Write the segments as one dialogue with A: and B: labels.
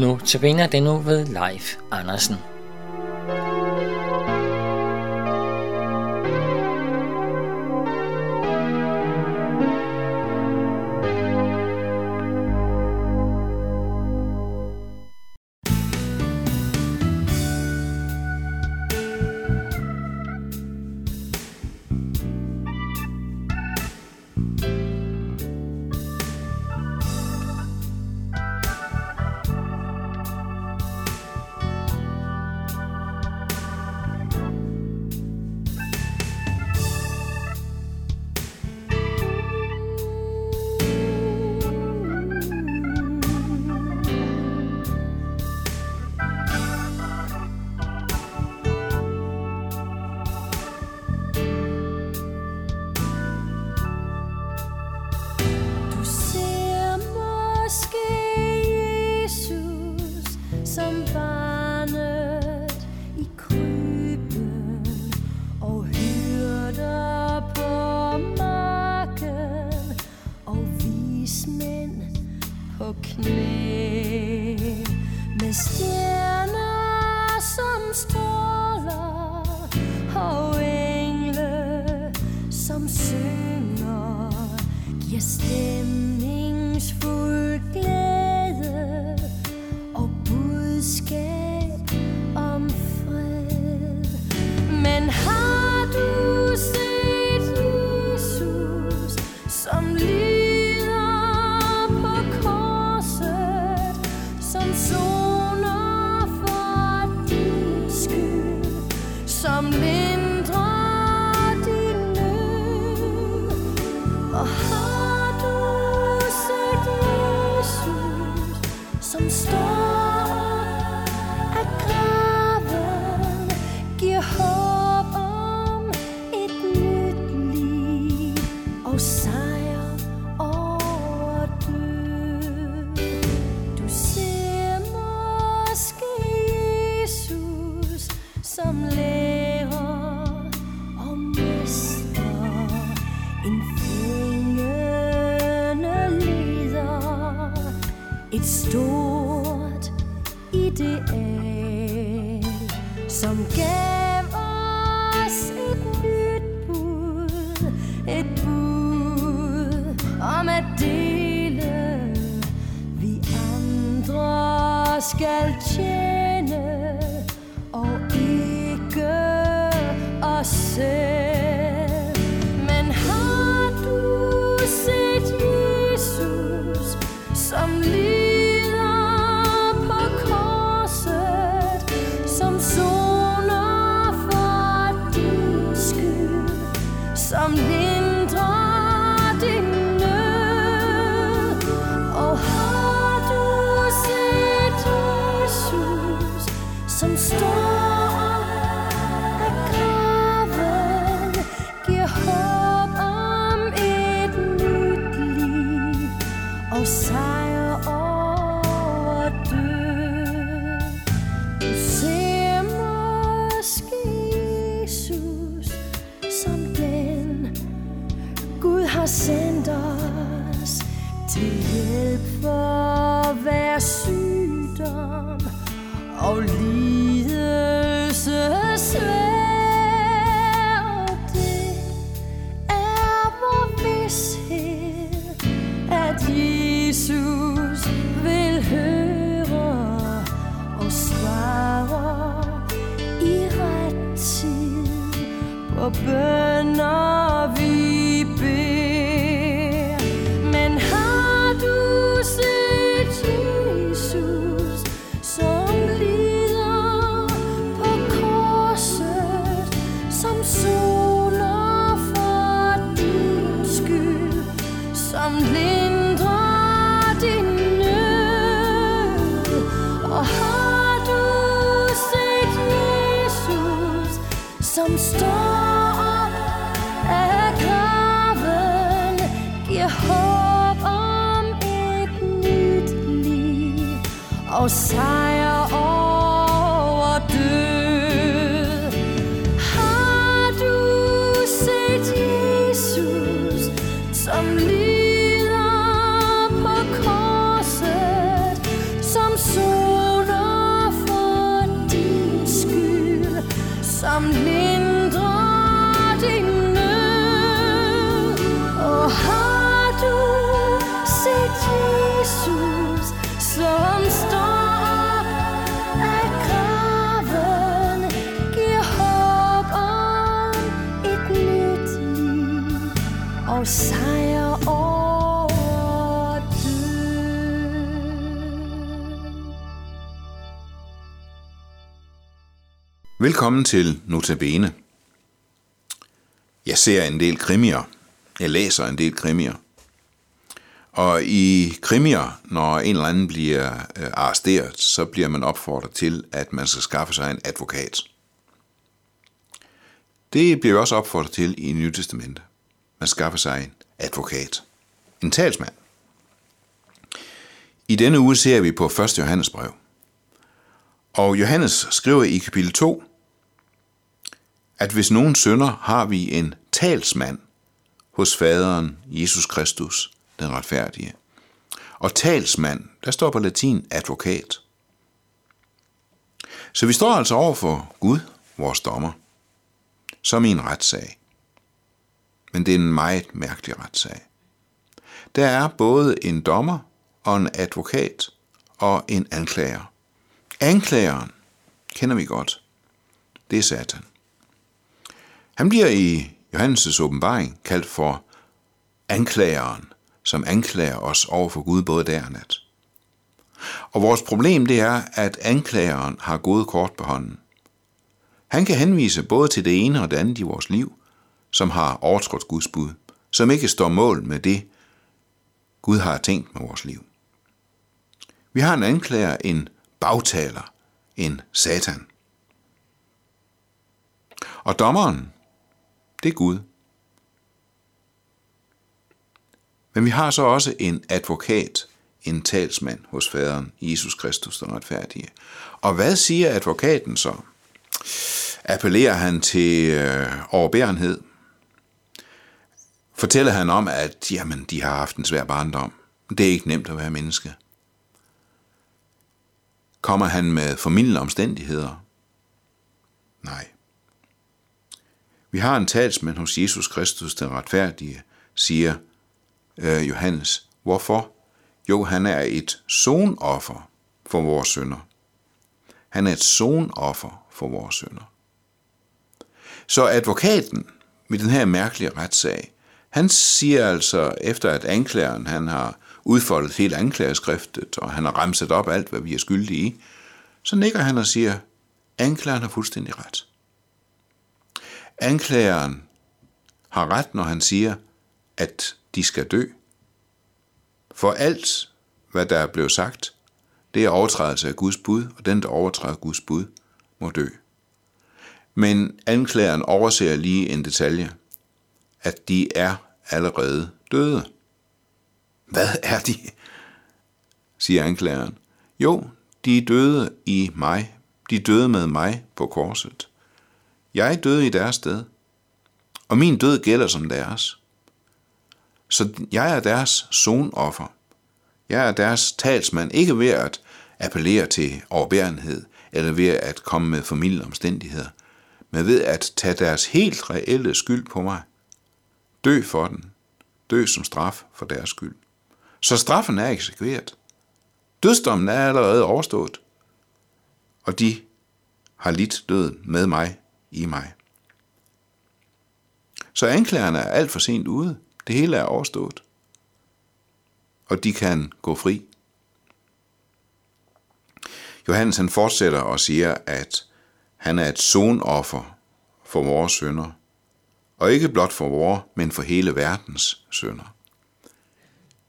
A: Nu tabiner det nu ved Leif Andersen.
B: Med som gav os et nyt bud, et skal tjene, og ikke os selv. Af sygdom og lidelse svær. Det er vor vidshed, at Jesus vil høre og svare i ret tid på bøn. Og sejr over død.
C: Velkommen til Notabene. Jeg ser en del krimier. Jeg læser en del krimier. Og i krimier, når en eller anden bliver øh, arresteret, så bliver man opfordret til, at man skal skaffe sig en advokat. Det bliver også opfordret til i Nye Testamente. Man skaffer sig en advokat. En talsmand. I denne uge ser vi på 1. Johannes brev. Og Johannes skriver i kapitel 2, at hvis nogen synder, har vi en talsmand hos faderen Jesus Kristus, den retfærdige. Og talsmand, der står på latin advokat. Så vi står altså over for Gud, vores dommer, som i en retssag. Men det er en meget mærkelig retssag. Der er både en dommer og en advokat og en anklager. Anklageren kender vi godt. Det er Satan. Han bliver i Johannes' åbenbaring kaldt for anklageren, som anklager os over for Gud både dag og nat. Og vores problem det er, at anklageren har gode kort på hånden. Han kan henvise både til det ene og det andet i vores liv, som har overtrådt Guds bud, som ikke står mål med det, Gud har tænkt med vores liv. Vi har en anklager, en bagtaler, en satan. Og dommeren, det er Gud. Men vi har så også en advokat, en talsmand hos faderen, Jesus Kristus, den retfærdige. Og hvad siger advokaten så? Appellerer han til øh, overbærenhed? Fortæller han om, at jamen, de har haft en svær barndom. Det er ikke nemt at være menneske. Kommer han med formidlende omstændigheder? Nej. Vi har en talsmand hos Jesus Kristus, den retfærdige, siger øh, Johannes. Hvorfor? Jo, han er et sonoffer for vores sønder. Han er et sonoffer for vores sønder. Så advokaten med den her mærkelige retssag, han siger altså, efter at anklageren han har udfoldet hele anklageskriftet, og han har remset op alt, hvad vi er skyldige i, så nikker han og siger, anklageren har fuldstændig ret. Anklageren har ret, når han siger, at de skal dø. For alt, hvad der er blevet sagt, det er overtrædelse af Guds bud, og den, der overtræder Guds bud, må dø. Men anklageren overser lige en detalje, at de er allerede døde. Hvad er de? siger anklageren. Jo, de døde i mig. De døde med mig på korset. Jeg døde i deres sted, og min død gælder som deres. Så jeg er deres sonoffer. Jeg er deres talsmand, ikke ved at appellere til overbærenhed, eller ved at komme med formidlende omstændigheder, men ved at tage deres helt reelle skyld på mig. Dø for den. Dø som straf for deres skyld. Så straffen er eksekveret. Dødsdommen er allerede overstået. Og de har lidt døden med mig i mig. Så anklagerne er alt for sent ude. Det hele er overstået. Og de kan gå fri. Johannes han fortsætter og siger, at han er et sonoffer for vores sønder. Og ikke blot for vores, men for hele verdens sønder.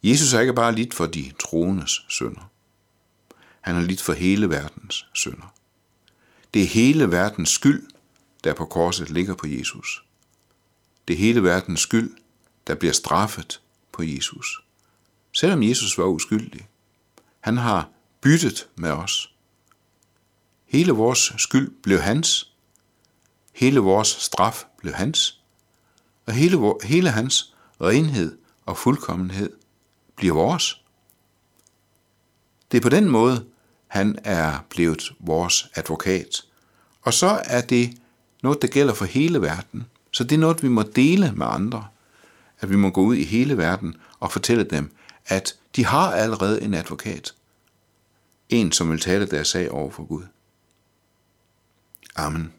C: Jesus er ikke bare lidt for de troendes sønder. Han har lidt for hele verdens sønder. Det er hele verdens skyld, der på korset ligger på Jesus. Det er hele verdens skyld, der bliver straffet på Jesus. Selvom Jesus var uskyldig. Han har byttet med os. Hele vores skyld blev hans. Hele vores straf blev hans. Og hele, hele hans renhed og fuldkommenhed bliver vores. Det er på den måde, han er blevet vores advokat. Og så er det noget, der gælder for hele verden. Så det er noget, vi må dele med andre. At vi må gå ud i hele verden og fortælle dem, at de har allerede en advokat. En, som vil tale deres sag over for Gud. Amen.